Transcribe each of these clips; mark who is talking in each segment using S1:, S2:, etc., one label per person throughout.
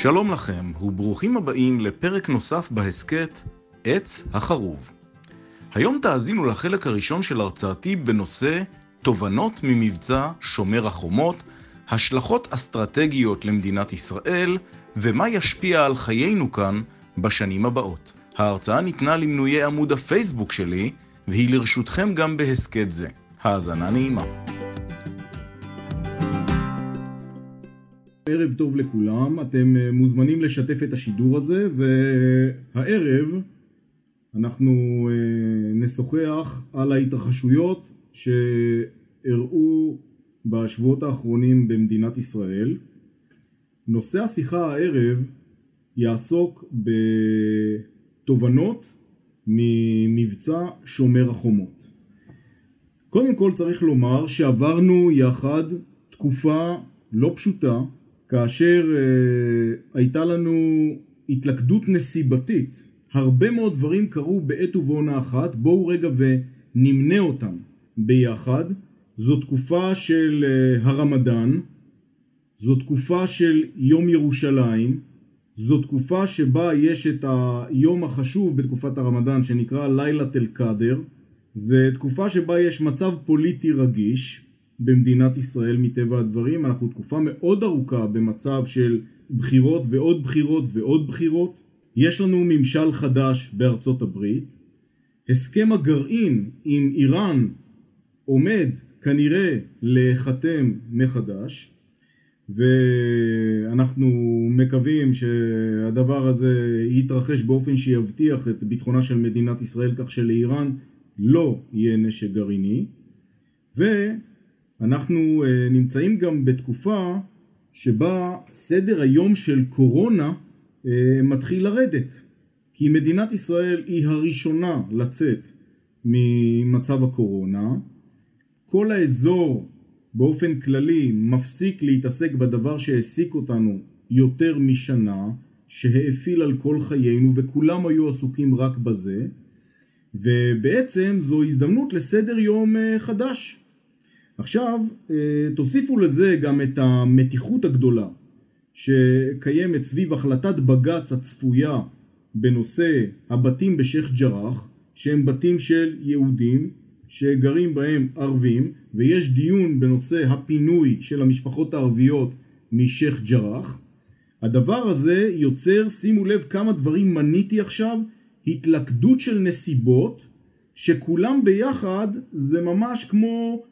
S1: שלום לכם, וברוכים הבאים לפרק נוסף בהסכת עץ החרוב. היום תאזינו לחלק הראשון של הרצאתי בנושא תובנות ממבצע שומר החומות, השלכות אסטרטגיות למדינת ישראל, ומה ישפיע על חיינו כאן בשנים הבאות. ההרצאה ניתנה למנויי עמוד הפייסבוק שלי, והיא לרשותכם גם בהסכת זה. האזנה נעימה.
S2: ערב טוב לכולם, אתם אה, מוזמנים לשתף את השידור הזה והערב אנחנו אה, נשוחח על ההתרחשויות שאירעו בשבועות האחרונים במדינת ישראל. נושא השיחה הערב יעסוק בתובנות ממבצע שומר החומות. קודם כל צריך לומר שעברנו יחד תקופה לא פשוטה כאשר uh, הייתה לנו התלכדות נסיבתית, הרבה מאוד דברים קרו בעת ובעונה אחת, בואו רגע ונמנה אותם ביחד. זו תקופה של uh, הרמדאן, זו תקופה של יום ירושלים, זו תקופה שבה יש את היום החשוב בתקופת הרמדאן שנקרא לילה תל קאדר, זו תקופה שבה יש מצב פוליטי רגיש, במדינת ישראל מטבע הדברים, אנחנו תקופה מאוד ארוכה במצב של בחירות ועוד בחירות ועוד בחירות, יש לנו ממשל חדש בארצות הברית, הסכם הגרעין עם איראן עומד כנראה להיחתם מחדש ואנחנו מקווים שהדבר הזה יתרחש באופן שיבטיח את ביטחונה של מדינת ישראל כך שלאיראן לא יהיה נשק גרעיני. ו... אנחנו uh, נמצאים גם בתקופה שבה סדר היום של קורונה uh, מתחיל לרדת. כי מדינת ישראל היא הראשונה לצאת ממצב הקורונה. כל האזור באופן כללי מפסיק להתעסק בדבר שהעסיק אותנו יותר משנה שהאפיל על כל חיינו וכולם היו עסוקים רק בזה. ובעצם זו הזדמנות לסדר יום אה, חדש עכשיו אה, תוסיפו לזה גם את המתיחות הגדולה שקיימת סביב החלטת בג"ץ הצפויה בנושא הבתים בשייח' ג'ראח שהם בתים של יהודים שגרים בהם ערבים ויש דיון בנושא הפינוי של המשפחות הערביות משייח' ג'ראח. הדבר הזה יוצר, שימו לב כמה דברים מניתי עכשיו, התלכדות של נסיבות שכולם ביחד זה ממש כמו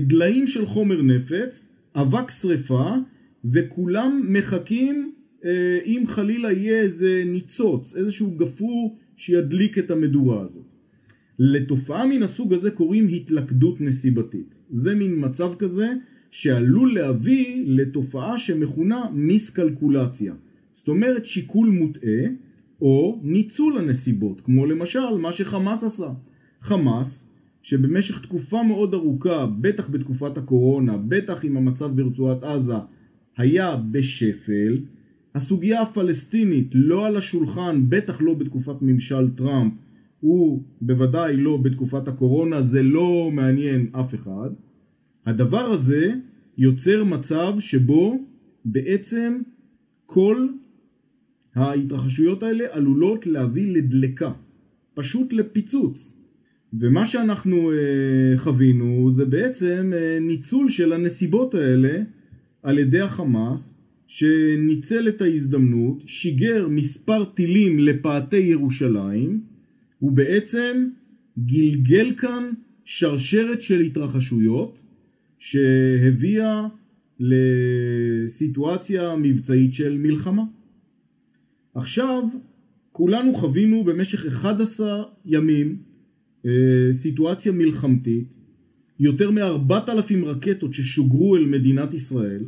S2: דליים של חומר נפץ, אבק שרפה, וכולם מחכים אה, אם חלילה יהיה איזה ניצוץ, איזשהו גפור שידליק את המדורה הזאת. לתופעה מן הסוג הזה קוראים התלכדות נסיבתית. זה מין מצב כזה שעלול להביא לתופעה שמכונה מיסקלקולציה. זאת אומרת שיקול מוטעה או ניצול הנסיבות, כמו למשל מה שחמאס עשה. חמאס שבמשך תקופה מאוד ארוכה, בטח בתקופת הקורונה, בטח עם המצב ברצועת עזה, היה בשפל. הסוגיה הפלסטינית לא על השולחן, בטח לא בתקופת ממשל טראמפ, הוא בוודאי לא בתקופת הקורונה, זה לא מעניין אף אחד. הדבר הזה יוצר מצב שבו בעצם כל ההתרחשויות האלה עלולות להביא לדלקה, פשוט לפיצוץ. ומה שאנחנו uh, חווינו זה בעצם uh, ניצול של הנסיבות האלה על ידי החמאס שניצל את ההזדמנות, שיגר מספר טילים לפאתי ירושלים ובעצם גלגל כאן שרשרת של התרחשויות שהביאה לסיטואציה מבצעית של מלחמה. עכשיו כולנו חווינו במשך 11 ימים אה, סיטואציה מלחמתית, יותר מארבעת אלפים רקטות ששוגרו אל מדינת ישראל,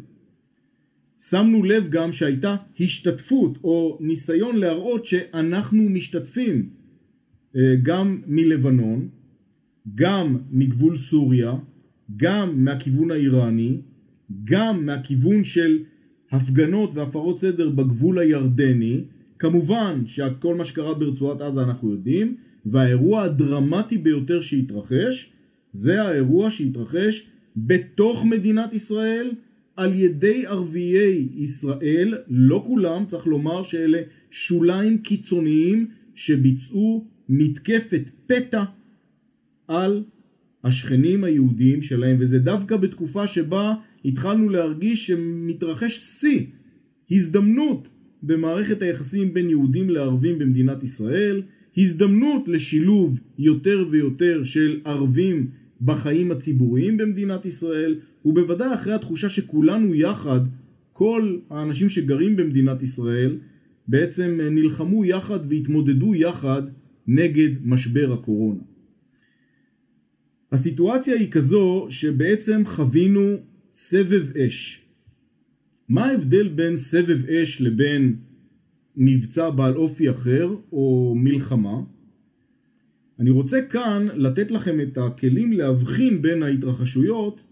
S2: שמנו לב גם שהייתה השתתפות או ניסיון להראות שאנחנו משתתפים אה, גם מלבנון, גם מגבול סוריה, גם מהכיוון האיראני, גם מהכיוון של הפגנות והפרות סדר בגבול הירדני, כמובן שכל מה שקרה ברצועת עזה אנחנו יודעים, והאירוע הדרמטי ביותר שהתרחש זה האירוע שהתרחש בתוך מדינת ישראל על ידי ערביי ישראל, לא כולם, צריך לומר שאלה שוליים קיצוניים שביצעו מתקפת פתע על השכנים היהודיים שלהם, וזה דווקא בתקופה שבה התחלנו להרגיש שמתרחש שיא, הזדמנות במערכת היחסים בין יהודים לערבים במדינת ישראל, הזדמנות לשילוב יותר ויותר של ערבים בחיים הציבוריים במדינת ישראל, ובוודאי אחרי התחושה שכולנו יחד, כל האנשים שגרים במדינת ישראל, בעצם נלחמו יחד והתמודדו יחד נגד משבר הקורונה. הסיטואציה היא כזו שבעצם חווינו סבב אש. מה ההבדל בין סבב אש לבין מבצע בעל אופי אחר או מלחמה? אני רוצה כאן לתת לכם את הכלים להבחין בין ההתרחשויות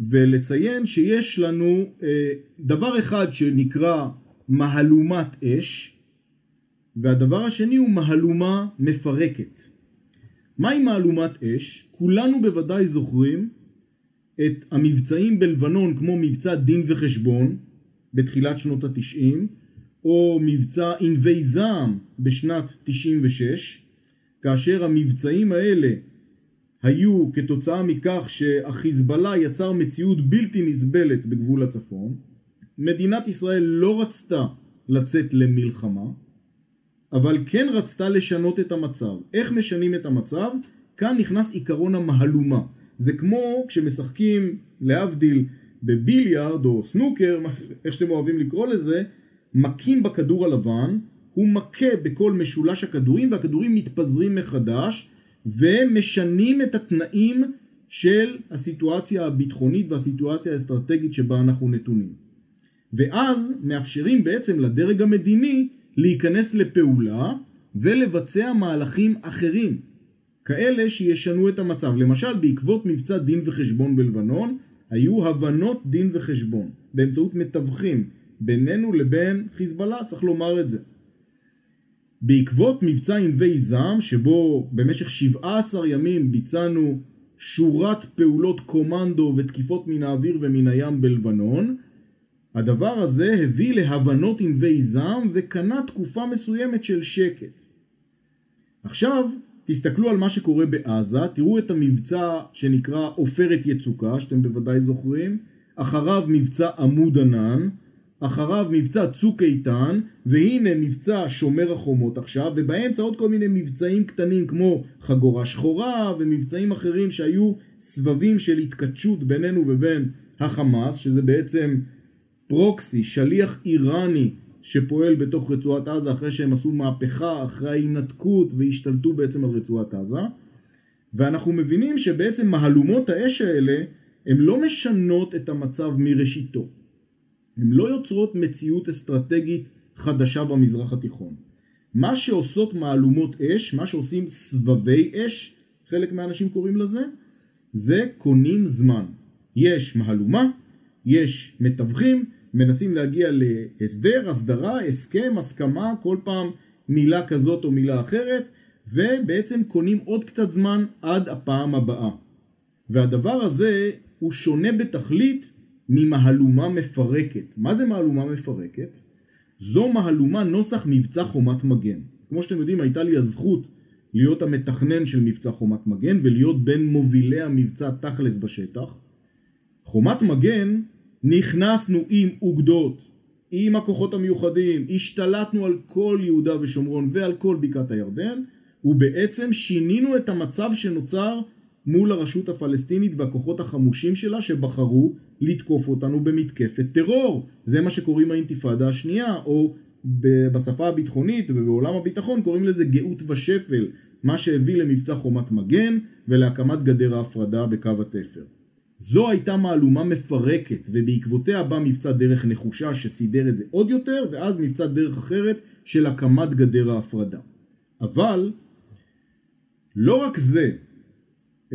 S2: ולציין שיש לנו אה, דבר אחד שנקרא מהלומת אש והדבר השני הוא מהלומה מפרקת. מהי מהלומת אש? כולנו בוודאי זוכרים את המבצעים בלבנון כמו מבצע דין וחשבון בתחילת שנות התשעים או מבצע ענבי זעם בשנת 96 כאשר המבצעים האלה היו כתוצאה מכך שהחיזבאללה יצר מציאות בלתי נסבלת בגבול הצפון מדינת ישראל לא רצתה לצאת למלחמה אבל כן רצתה לשנות את המצב. איך משנים את המצב? כאן נכנס עיקרון המהלומה. זה כמו כשמשחקים להבדיל בביליארד או סנוקר, איך שאתם אוהבים לקרוא לזה, מכים בכדור הלבן, הוא מכה בכל משולש הכדורים והכדורים מתפזרים מחדש ומשנים את התנאים של הסיטואציה הביטחונית והסיטואציה האסטרטגית שבה אנחנו נתונים. ואז מאפשרים בעצם לדרג המדיני להיכנס לפעולה ולבצע מהלכים אחרים, כאלה שישנו את המצב. למשל, בעקבות מבצע דין וחשבון בלבנון, היו הבנות דין וחשבון באמצעות מתווכים בינינו לבין חיזבאללה, צריך לומר את זה. בעקבות מבצע ענבי זעם, שבו במשך 17 ימים ביצענו שורת פעולות קומנדו ותקיפות מן האוויר ומן הים בלבנון, הדבר הזה הביא להבנות ענבי זעם וקנה תקופה מסוימת של שקט. עכשיו תסתכלו על מה שקורה בעזה, תראו את המבצע שנקרא עופרת יצוקה, שאתם בוודאי זוכרים, אחריו מבצע עמוד ענן, אחריו מבצע צוק איתן, והנה מבצע שומר החומות עכשיו, ובאמצע עוד כל מיני מבצעים קטנים כמו חגורה שחורה ומבצעים אחרים שהיו סבבים של התכתשות בינינו ובין החמאס, שזה בעצם פרוקסי, שליח איראני שפועל בתוך רצועת עזה אחרי שהם עשו מהפכה, אחרי ההינתקות והשתלטו בעצם על רצועת עזה ואנחנו מבינים שבעצם מהלומות האש האלה הן לא משנות את המצב מראשיתו. הן לא יוצרות מציאות אסטרטגית חדשה במזרח התיכון. מה שעושות מהלומות אש, מה שעושים סבבי אש, חלק מהאנשים קוראים לזה, זה קונים זמן. יש מהלומה, יש מתווכים, מנסים להגיע להסדר, הסדרה, הסכם, הסכמה, כל פעם מילה כזאת או מילה אחרת, ובעצם קונים עוד קצת זמן עד הפעם הבאה. והדבר הזה הוא שונה בתכלית ממהלומה מפרקת. מה זה מהלומה מפרקת? זו מהלומה נוסח מבצע חומת מגן. כמו שאתם יודעים הייתה לי הזכות להיות המתכנן של מבצע חומת מגן ולהיות בין מובילי המבצע תכלס בשטח. חומת מגן נכנסנו עם אוגדות, עם הכוחות המיוחדים, השתלטנו על כל יהודה ושומרון ועל כל בקעת הירדן, ובעצם שינינו את המצב שנוצר מול הרשות הפלסטינית והכוחות החמושים שלה שבחרו לתקוף אותנו במתקפת טרור. זה מה שקוראים האינתיפאדה השנייה, או בשפה הביטחונית ובעולם הביטחון קוראים לזה גאות ושפל, מה שהביא למבצע חומת מגן ולהקמת גדר ההפרדה בקו התפר. זו הייתה מהלומה מפרקת ובעקבותיה בא מבצע דרך נחושה שסידר את זה עוד יותר ואז מבצע דרך אחרת של הקמת גדר ההפרדה. אבל לא רק זה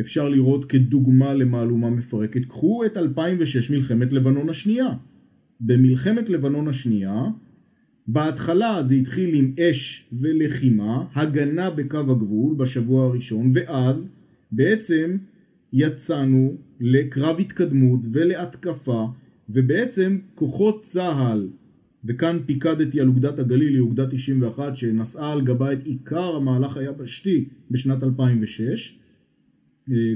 S2: אפשר לראות כדוגמה למהלומה מפרקת, קחו את 2006 מלחמת לבנון השנייה. במלחמת לבנון השנייה בהתחלה זה התחיל עם אש ולחימה, הגנה בקו הגבול בשבוע הראשון ואז בעצם יצאנו לקרב התקדמות ולהתקפה ובעצם כוחות צה"ל, וכאן פיקדתי על אוגדת הגליל, היא אוגדה 91 שנשאה על גבה את עיקר המהלך היבשתי בשנת 2006, אה,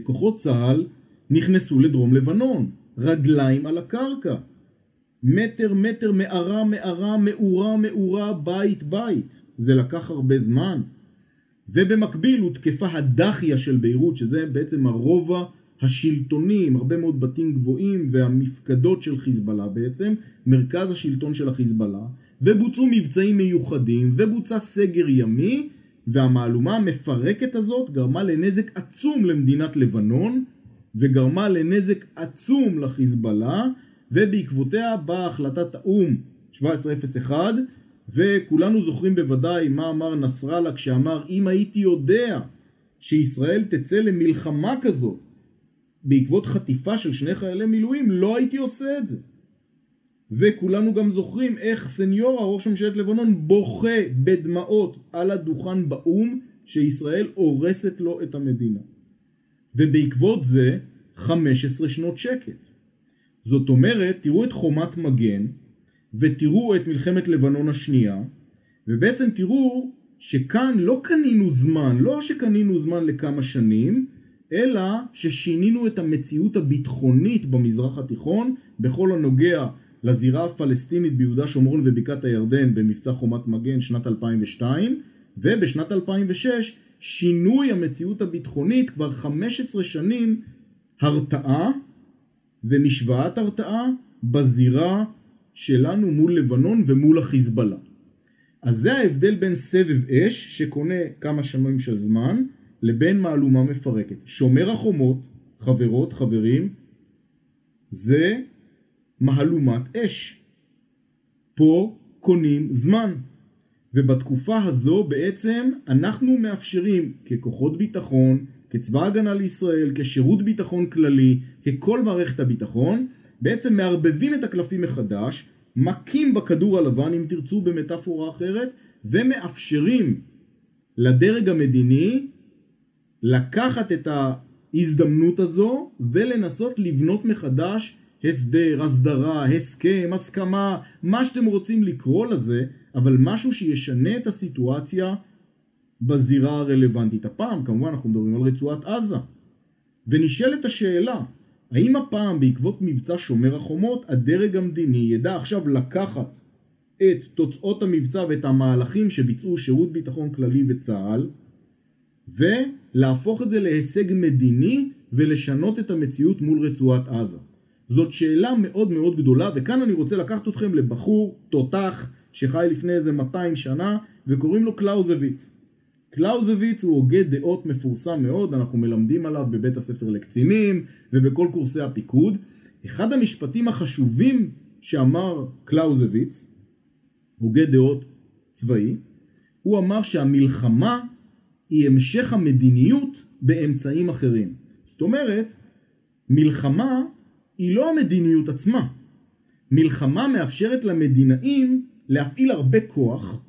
S2: כוחות צה"ל נכנסו לדרום לבנון, רגליים על הקרקע, מטר מטר מערה מערה מאורה מאורה בית בית, זה לקח הרבה זמן, ובמקביל הותקפה הדחיה של ביירות שזה בעצם הרובע השלטוני עם הרבה מאוד בתים גבוהים והמפקדות של חיזבאללה בעצם, מרכז השלטון של החיזבאללה, ובוצעו מבצעים מיוחדים ובוצע סגר ימי והמהלומה המפרקת הזאת גרמה לנזק עצום למדינת לבנון וגרמה לנזק עצום לחיזבאללה ובעקבותיה באה החלטת האו"ם 1701 וכולנו זוכרים בוודאי מה אמר נסראללה כשאמר אם הייתי יודע שישראל תצא למלחמה כזאת בעקבות חטיפה של שני חיילי מילואים לא הייתי עושה את זה וכולנו גם זוכרים איך סניורה ראש ממשלת לבנון בוכה בדמעות על הדוכן באו"ם שישראל הורסת לו את המדינה. ובעקבות זה 15 שנות שקט. זאת אומרת תראו את חומת מגן ותראו את מלחמת לבנון השנייה ובעצם תראו שכאן לא קנינו זמן, לא שקנינו זמן לכמה שנים אלא ששינינו את המציאות הביטחונית במזרח התיכון בכל הנוגע לזירה הפלסטינית ביהודה שומרון ובקעת הירדן במבצע חומת מגן שנת 2002 ובשנת 2006 שינוי המציאות הביטחונית כבר 15 שנים הרתעה ומשוואת הרתעה בזירה שלנו מול לבנון ומול החיזבאללה. אז זה ההבדל בין סבב אש שקונה כמה שנים של זמן לבין מהלומה מפרקת. שומר החומות, חברות, חברים, זה מהלומת אש. פה קונים זמן. ובתקופה הזו בעצם אנחנו מאפשרים ככוחות ביטחון, כצבא הגנה לישראל, כשירות ביטחון כללי, ככל מערכת הביטחון, בעצם מערבבים את הקלפים מחדש, מכים בכדור הלבן אם תרצו במטאפורה אחרת, ומאפשרים לדרג המדיני לקחת את ההזדמנות הזו ולנסות לבנות מחדש הסדר, הסדרה, הסכם, הסכמה, מה שאתם רוצים לקרוא לזה, אבל משהו שישנה את הסיטואציה בזירה הרלוונטית. הפעם כמובן אנחנו מדברים על רצועת עזה. ונשאלת השאלה, האם הפעם בעקבות מבצע שומר החומות הדרג המדיני ידע עכשיו לקחת את תוצאות המבצע ואת המהלכים שביצעו שירות ביטחון כללי וצה"ל ולהפוך את זה להישג מדיני ולשנות את המציאות מול רצועת עזה. זאת שאלה מאוד מאוד גדולה וכאן אני רוצה לקחת אתכם לבחור תותח שחי לפני איזה 200 שנה וקוראים לו קלאוזוויץ. קלאוזוויץ הוא הוגה דעות מפורסם מאוד, אנחנו מלמדים עליו בבית הספר לקצינים ובכל קורסי הפיקוד. אחד המשפטים החשובים שאמר קלאוזוויץ, הוגה דעות צבאי, הוא אמר שהמלחמה היא המשך המדיניות באמצעים אחרים. זאת אומרת, מלחמה היא לא המדיניות עצמה. מלחמה מאפשרת למדינאים להפעיל הרבה כוח,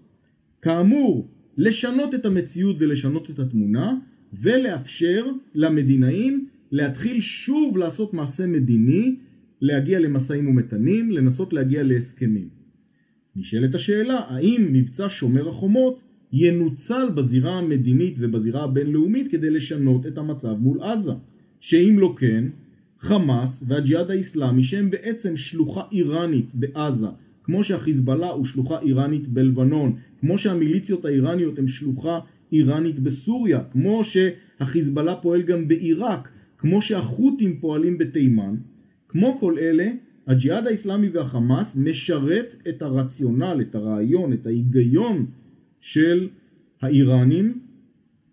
S2: כאמור לשנות את המציאות ולשנות את התמונה, ולאפשר למדינאים להתחיל שוב לעשות מעשה מדיני, להגיע למשאים ומתנים, לנסות להגיע להסכמים. נשאלת השאלה, האם מבצע שומר החומות ינוצל בזירה המדינית ובזירה הבינלאומית כדי לשנות את המצב מול עזה? שאם לא כן, חמאס והג'יהאד האיסלאמי שהם בעצם שלוחה איראנית בעזה. כמו שהחיזבאללה הוא שלוחה איראנית בלבנון כמו שהמיליציות האיראניות הן שלוחה איראנית בסוריה כמו שהחיזבאללה פועל גם בעיראק כמו שהחות'ים פועלים בתימן כמו כל אלה הג'יהאד האיסלאמי והחמאס משרת את הרציונל, את הרעיון, את ההיגיון של האיראנים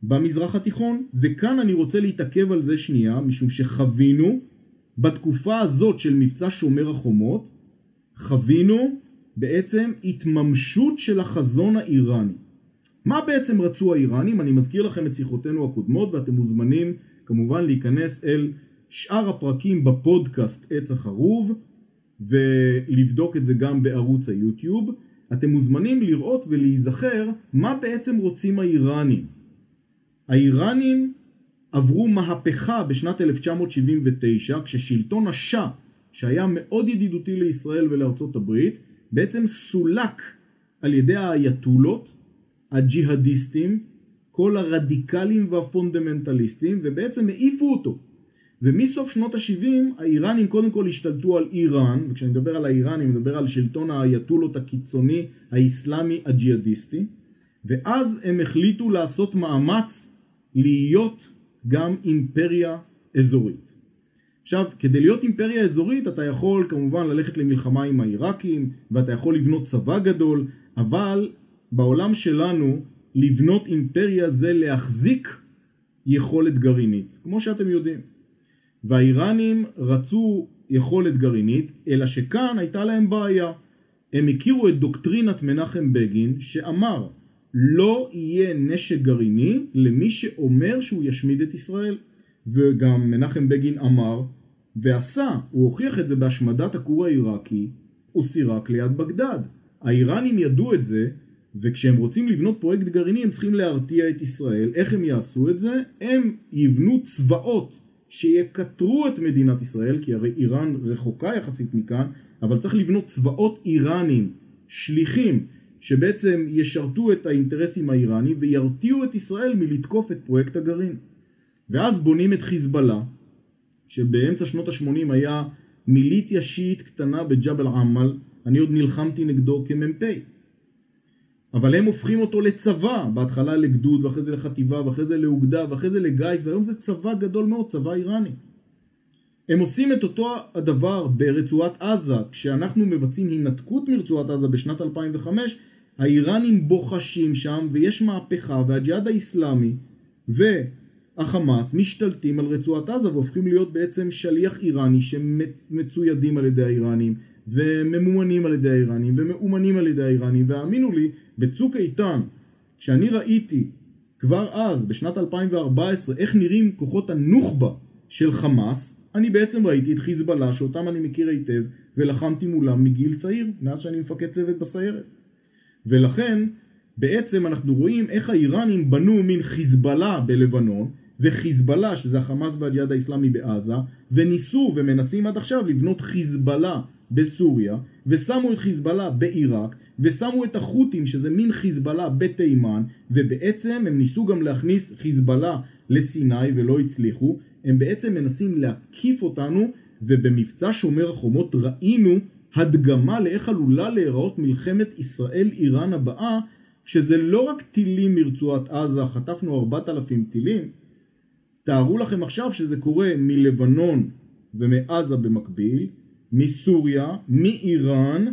S2: במזרח התיכון. וכאן אני רוצה להתעכב על זה שנייה משום שחווינו בתקופה הזאת של מבצע שומר החומות חווינו בעצם התממשות של החזון האיראני. מה בעצם רצו האיראנים? אני מזכיר לכם את שיחותינו הקודמות ואתם מוזמנים כמובן להיכנס אל שאר הפרקים בפודקאסט עץ החרוב ולבדוק את זה גם בערוץ היוטיוב. אתם מוזמנים לראות ולהיזכר מה בעצם רוצים האיראנים. האיראנים עברו מהפכה בשנת 1979 כששלטון השאה שהיה מאוד ידידותי לישראל ולארצות הברית, בעצם סולק על ידי האייתולות, הג'יהאדיסטים, כל הרדיקלים והפונדמנטליסטים, ובעצם העיפו אותו. ומסוף שנות ה-70 האיראנים קודם כל השתלטו על איראן, וכשאני מדבר על האיראן אני מדבר על שלטון האייתולות הקיצוני האיסלאמי הג'יהאדיסטי, ואז הם החליטו לעשות מאמץ להיות גם אימפריה אזורית. עכשיו, כדי להיות אימפריה אזורית אתה יכול כמובן ללכת למלחמה עם העיראקים ואתה יכול לבנות צבא גדול, אבל בעולם שלנו לבנות אימפריה זה להחזיק יכולת גרעינית, כמו שאתם יודעים. והאיראנים רצו יכולת גרעינית, אלא שכאן הייתה להם בעיה. הם הכירו את דוקטרינת מנחם בגין שאמר לא יהיה נשק גרעיני למי שאומר שהוא ישמיד את ישראל. וגם מנחם בגין אמר ועשה, הוא הוכיח את זה בהשמדת הכור העיראקי, הוא סירק ליד בגדד. האיראנים ידעו את זה, וכשהם רוצים לבנות פרויקט גרעיני הם צריכים להרתיע את ישראל. איך הם יעשו את זה? הם יבנו צבאות שיקטרו את מדינת ישראל, כי הרי איראן רחוקה יחסית מכאן, אבל צריך לבנות צבאות איראנים, שליחים, שבעצם ישרתו את האינטרסים האיראנים וירתיעו את ישראל מלתקוף את פרויקט הגרעין. ואז בונים את חיזבאללה, שבאמצע שנות ה-80 היה מיליציה שיעית קטנה בג'בל עמל, אני עוד נלחמתי נגדו כמ"פ. אבל הם הופכים אותו לצבא, בהתחלה לגדוד ואחרי זה לחטיבה ואחרי זה לאוגדה ואחרי זה לגיס והיום זה צבא גדול מאוד, צבא איראני. הם עושים את אותו הדבר ברצועת עזה, כשאנחנו מבצעים הינתקות מרצועת עזה בשנת 2005, האיראנים בוחשים שם ויש מהפכה והג'יהאד האיסלאמי והחמאס משתלטים על רצועת עזה והופכים להיות בעצם שליח איראני שמצוידים על ידי האיראנים וממומנים על ידי האיראנים ומאומנים על ידי האיראנים. והאמינו לי בצוק איתן כשאני ראיתי כבר אז בשנת 2014 איך נראים כוחות הנוח'בה של חמאס אני בעצם ראיתי את חיזבאללה שאותם אני מכיר היטב ולחמתי מולם מגיל צעיר מאז שאני מפקד צוות בסיירת ולכן בעצם אנחנו רואים איך האיראנים בנו מין חיזבאללה בלבנון וחיזבאללה שזה החמאס והג'יהאד האיסלאמי בעזה וניסו ומנסים עד עכשיו לבנות חיזבאללה בסוריה ושמו את חיזבאללה בעיראק ושמו את החות'ים שזה מין חיזבאללה בתימן ובעצם הם ניסו גם להכניס חיזבאללה לסיני ולא הצליחו. הם בעצם מנסים להקיף אותנו ובמבצע שומר החומות ראינו הדגמה לאיך עלולה להיראות מלחמת ישראל-איראן הבאה שזה לא רק טילים מרצועת עזה, חטפנו 4,000 טילים. תארו לכם עכשיו שזה קורה מלבנון ומעזה במקביל מסוריה, מאיראן,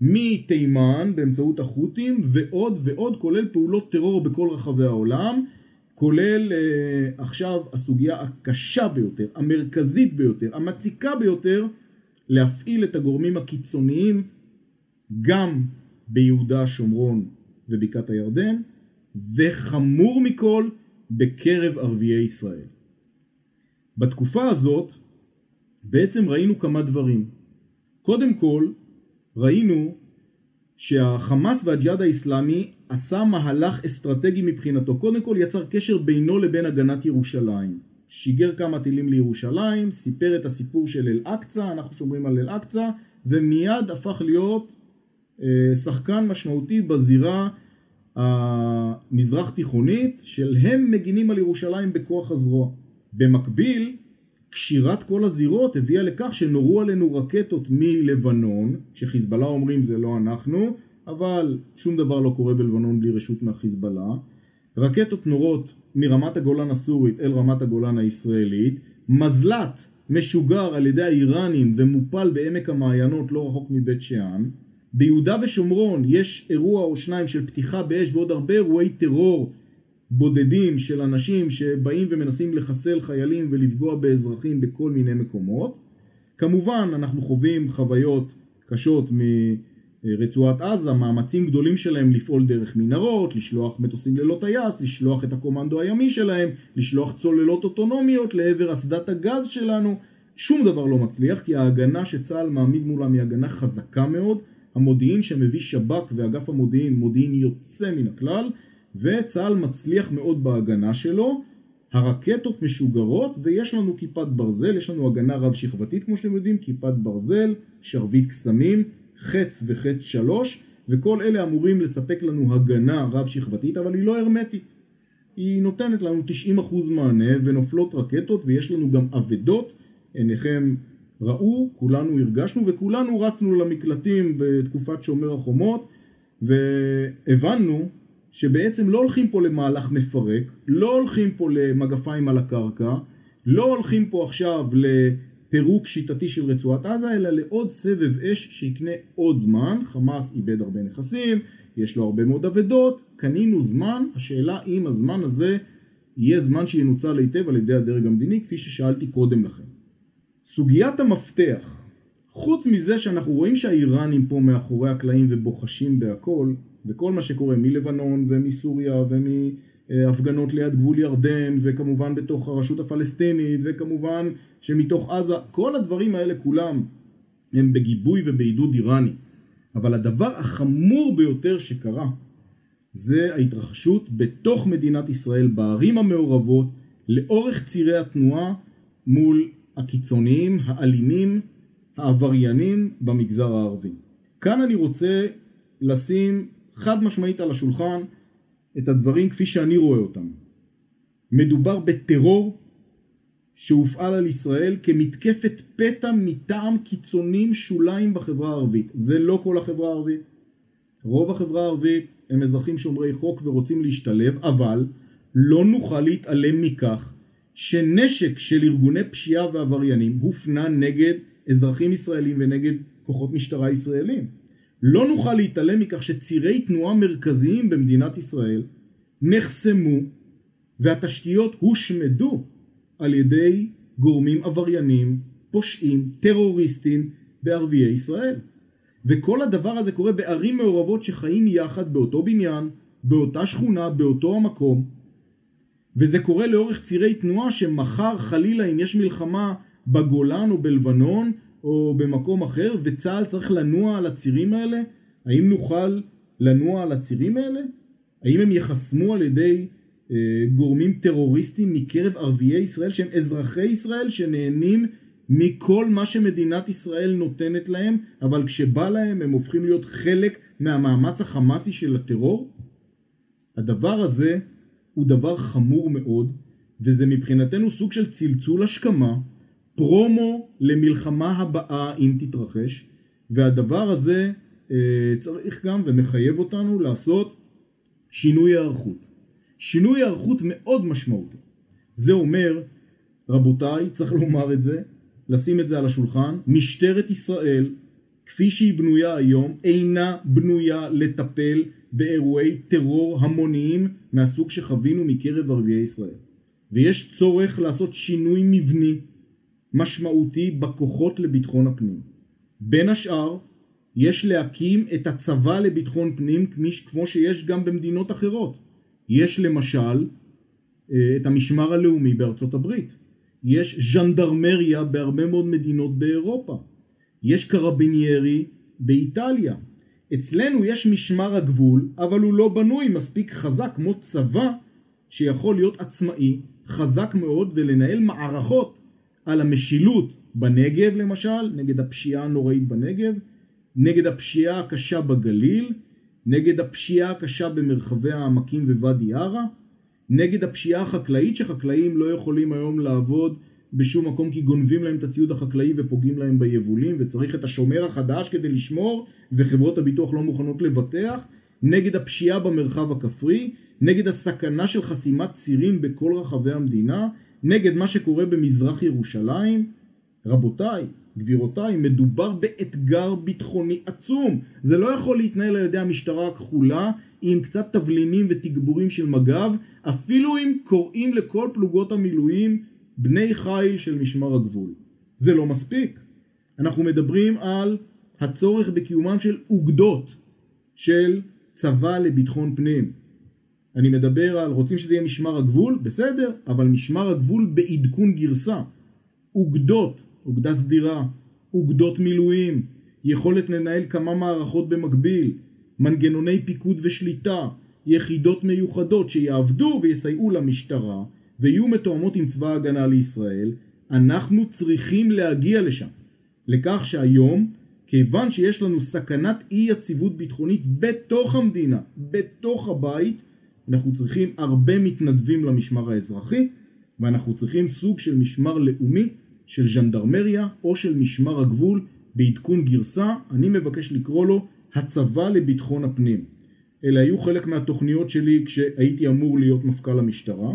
S2: מתימן באמצעות החות'ים ועוד ועוד כולל פעולות טרור בכל רחבי העולם כולל uh, עכשיו הסוגיה הקשה ביותר, המרכזית ביותר, המציקה ביותר להפעיל את הגורמים הקיצוניים גם ביהודה, שומרון ובקעת הירדן וחמור מכל בקרב ערביי ישראל. בתקופה הזאת בעצם ראינו כמה דברים. קודם כל ראינו שהחמאס והג'יהאד האיסלאמי עשה מהלך אסטרטגי מבחינתו. קודם כל יצר קשר בינו לבין הגנת ירושלים. שיגר כמה טילים לירושלים, סיפר את הסיפור של אל-אקצא, אנחנו שומרים על אל-אקצא, ומיד הפך להיות אה, שחקן משמעותי בזירה המזרח תיכונית של הם מגינים על ירושלים בכוח הזרוע. במקביל, קשירת כל הזירות הביאה לכך שנורו עלינו רקטות מלבנון, שחיזבאללה אומרים זה לא אנחנו, אבל שום דבר לא קורה בלבנון בלי רשות מהחיזבאללה. רקטות נורות מרמת הגולן הסורית אל רמת הגולן הישראלית, מזל"ט משוגר על ידי האיראנים ומופל בעמק המעיינות לא רחוק מבית שאן. ביהודה ושומרון יש אירוע או שניים של פתיחה באש ועוד הרבה אירועי טרור בודדים של אנשים שבאים ומנסים לחסל חיילים ולפגוע באזרחים בכל מיני מקומות. כמובן אנחנו חווים חוויות קשות מרצועת עזה, מאמצים גדולים שלהם לפעול דרך מנהרות, לשלוח מטוסים ללא טייס, לשלוח את הקומנדו הימי שלהם, לשלוח צוללות אוטונומיות לעבר אסדת הגז שלנו. שום דבר לא מצליח כי ההגנה שצה"ל מעמיד מולם היא הגנה חזקה מאוד. המודיעין שמביא שב"כ ואגף המודיעין, מודיעין יוצא מן הכלל. וצה"ל מצליח מאוד בהגנה שלו הרקטות משוגרות ויש לנו כיפת ברזל, יש לנו הגנה רב שכבתית כמו שאתם יודעים, כיפת ברזל, שרביט קסמים, חץ וחץ שלוש וכל אלה אמורים לספק לנו הגנה רב שכבתית אבל היא לא הרמטית. היא נותנת לנו 90% מענה ונופלות רקטות ויש לנו גם אבדות, עיניכם ראו, כולנו הרגשנו וכולנו רצנו למקלטים בתקופת שומר החומות והבנו שבעצם לא הולכים פה למהלך מפרק, לא הולכים פה למגפיים על הקרקע, לא הולכים פה עכשיו לפירוק שיטתי של רצועת עזה, אלא לעוד סבב אש שיקנה עוד זמן, חמאס איבד הרבה נכסים, יש לו הרבה מאוד אבדות, קנינו זמן, השאלה אם הזמן הזה יהיה זמן שינוצל היטב על ידי הדרג המדיני, כפי ששאלתי קודם לכן. סוגיית המפתח, חוץ מזה שאנחנו רואים שהאיראנים פה מאחורי הקלעים ובוחשים בהכל, וכל מה שקורה מלבנון ומסוריה ומהפגנות ליד גבול ירדן וכמובן בתוך הרשות הפלסטינית וכמובן שמתוך עזה, כל הדברים האלה כולם הם בגיבוי ובעידוד איראני. אבל הדבר החמור ביותר שקרה זה ההתרחשות בתוך מדינת ישראל בערים המעורבות לאורך צירי התנועה מול הקיצוניים, האלימים, העבריינים במגזר הערבי. כאן אני רוצה לשים חד משמעית על השולחן את הדברים כפי שאני רואה אותם. מדובר בטרור שהופעל על ישראל כמתקפת פתע מטעם קיצונים שוליים בחברה הערבית. זה לא כל החברה הערבית. רוב החברה הערבית הם אזרחים שומרי חוק ורוצים להשתלב, אבל לא נוכל להתעלם מכך שנשק של ארגוני פשיעה ועבריינים הופנה נגד אזרחים ישראלים ונגד כוחות משטרה ישראלים. לא נוכל להתעלם מכך שצירי תנועה מרכזיים במדינת ישראל נחסמו והתשתיות הושמדו על ידי גורמים עבריינים, פושעים, טרוריסטים בערביי ישראל. וכל הדבר הזה קורה בערים מעורבות שחיים יחד באותו בניין, באותה שכונה, באותו המקום. וזה קורה לאורך צירי תנועה שמחר חלילה אם יש מלחמה בגולן או בלבנון או במקום אחר וצה"ל צריך לנוע על הצירים האלה? האם נוכל לנוע על הצירים האלה? האם הם יחסמו על ידי אה, גורמים טרוריסטים מקרב ערביי ישראל שהם אזרחי ישראל שנהנים מכל מה שמדינת ישראל נותנת להם אבל כשבא להם הם הופכים להיות חלק מהמאמץ החמאסי של הטרור? הדבר הזה הוא דבר חמור מאוד וזה מבחינתנו סוג של צלצול השכמה פרומו למלחמה הבאה אם תתרחש והדבר הזה אה, צריך גם ומחייב אותנו לעשות שינוי היערכות. שינוי היערכות מאוד משמעותי. זה אומר, רבותיי, צריך לומר את זה, לשים את זה על השולחן, משטרת ישראל, כפי שהיא בנויה היום, אינה בנויה לטפל באירועי טרור המוניים מהסוג שחווינו מקרב ערביי ישראל. ויש צורך לעשות שינוי מבני משמעותי בכוחות לביטחון הפנים. בין השאר, יש להקים את הצבא לביטחון פנים כמו שיש גם במדינות אחרות. יש למשל אה, את המשמר הלאומי בארצות הברית. יש ז'נדרמריה בהרבה מאוד מדינות באירופה. יש קרביניירי באיטליה. אצלנו יש משמר הגבול, אבל הוא לא בנוי מספיק חזק כמו צבא שיכול להיות עצמאי, חזק מאוד ולנהל מערכות על המשילות בנגב למשל, נגד הפשיעה הנוראית בנגב, נגד הפשיעה הקשה בגליל, נגד הפשיעה הקשה במרחבי העמקים וואדי ערה, נגד הפשיעה החקלאית שחקלאים לא יכולים היום לעבוד בשום מקום כי גונבים להם את הציוד החקלאי ופוגעים להם ביבולים וצריך את השומר החדש כדי לשמור וחברות הביטוח לא מוכנות לבטח, נגד הפשיעה במרחב הכפרי, נגד הסכנה של חסימת צירים בכל רחבי המדינה, נגד מה שקורה במזרח ירושלים. רבותיי, גבירותיי, מדובר באתגר ביטחוני עצום. זה לא יכול להתנהל על ידי המשטרה הכחולה עם קצת תבלינים ותגבורים של מג"ב, אפילו אם קוראים לכל פלוגות המילואים בני חיל של משמר הגבול. זה לא מספיק. אנחנו מדברים על הצורך בקיומם של אוגדות של צבא לביטחון פנים. אני מדבר על רוצים שזה יהיה משמר הגבול, בסדר, אבל משמר הגבול בעדכון גרסה. אוגדות, אוגדה סדירה, אוגדות מילואים, יכולת לנהל כמה מערכות במקביל, מנגנוני פיקוד ושליטה, יחידות מיוחדות שיעבדו ויסייעו למשטרה ויהיו מתואמות עם צבא ההגנה לישראל, אנחנו צריכים להגיע לשם. לכך שהיום, כיוון שיש לנו סכנת אי יציבות ביטחונית בתוך המדינה, בתוך הבית, אנחנו צריכים הרבה מתנדבים למשמר האזרחי, ואנחנו צריכים סוג של משמר לאומי, של ז'נדרמריה או של משמר הגבול בעדכון גרסה, אני מבקש לקרוא לו הצבא לביטחון הפנים. אלה היו חלק מהתוכניות שלי כשהייתי אמור להיות מפכ"ל המשטרה.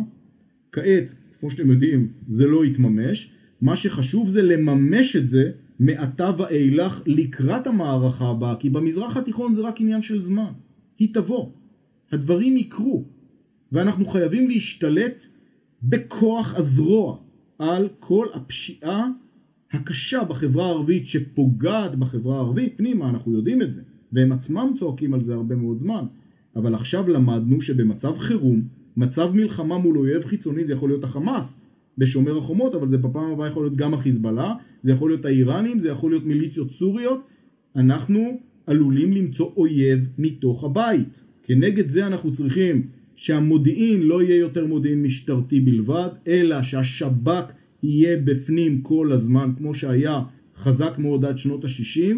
S2: כעת, כמו שאתם יודעים, זה לא יתממש. מה שחשוב זה לממש את זה מעתה ואילך לקראת המערכה הבאה, כי במזרח התיכון זה רק עניין של זמן. היא תבוא. הדברים יקרו. ואנחנו חייבים להשתלט בכוח הזרוע על כל הפשיעה הקשה בחברה הערבית שפוגעת בחברה הערבית פנימה, אנחנו יודעים את זה. והם עצמם צועקים על זה הרבה מאוד זמן. אבל עכשיו למדנו שבמצב חירום, מצב מלחמה מול אויב חיצוני זה יכול להיות החמאס בשומר החומות, אבל זה בפעם הבאה יכול להיות גם החיזבאללה, זה יכול להיות האיראנים, זה יכול להיות מיליציות סוריות. אנחנו עלולים למצוא אויב מתוך הבית. כנגד זה אנחנו צריכים שהמודיעין לא יהיה יותר מודיעין משטרתי בלבד, אלא שהשב"כ יהיה בפנים כל הזמן, כמו שהיה חזק מאוד עד שנות ה-60.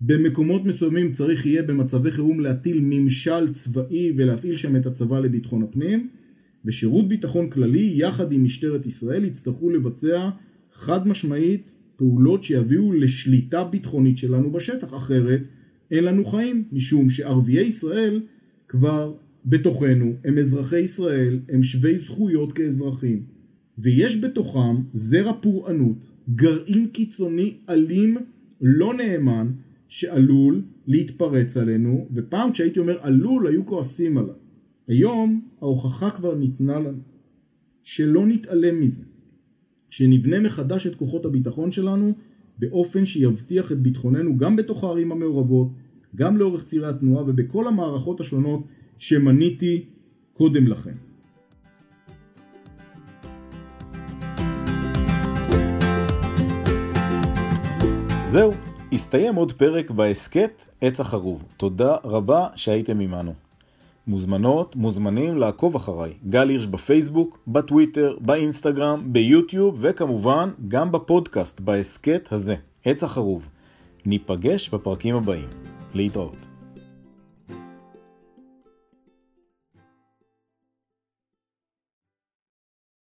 S2: במקומות מסוימים צריך יהיה במצבי חירום להטיל ממשל צבאי ולהפעיל שם את הצבא לביטחון הפנים. ושירות ביטחון כללי יחד עם משטרת ישראל יצטרכו לבצע חד משמעית פעולות שיביאו לשליטה ביטחונית שלנו בשטח, אחרת אין לנו חיים, משום שערביי ישראל כבר בתוכנו, הם אזרחי ישראל, הם שווי זכויות כאזרחים, ויש בתוכם זרע פורענות, גרעין קיצוני אלים לא נאמן, שעלול להתפרץ עלינו, ופעם כשהייתי אומר עלול היו כועסים עליו. היום ההוכחה כבר ניתנה לנו, שלא נתעלם מזה, שנבנה מחדש את כוחות הביטחון שלנו באופן שיבטיח את ביטחוננו גם בתוך הערים המעורבות, גם לאורך צירי התנועה ובכל המערכות השונות שמניתי קודם לכן.
S1: זהו, הסתיים עוד פרק בהסכת עץ החרוב. תודה רבה שהייתם עמנו. מוזמנות, מוזמנים לעקוב אחריי. גל הירש בפייסבוק, בטוויטר, באינסטגרם, ביוטיוב וכמובן גם בפודקאסט, בהסכת הזה, עץ החרוב. ניפגש בפרקים הבאים. Lead out.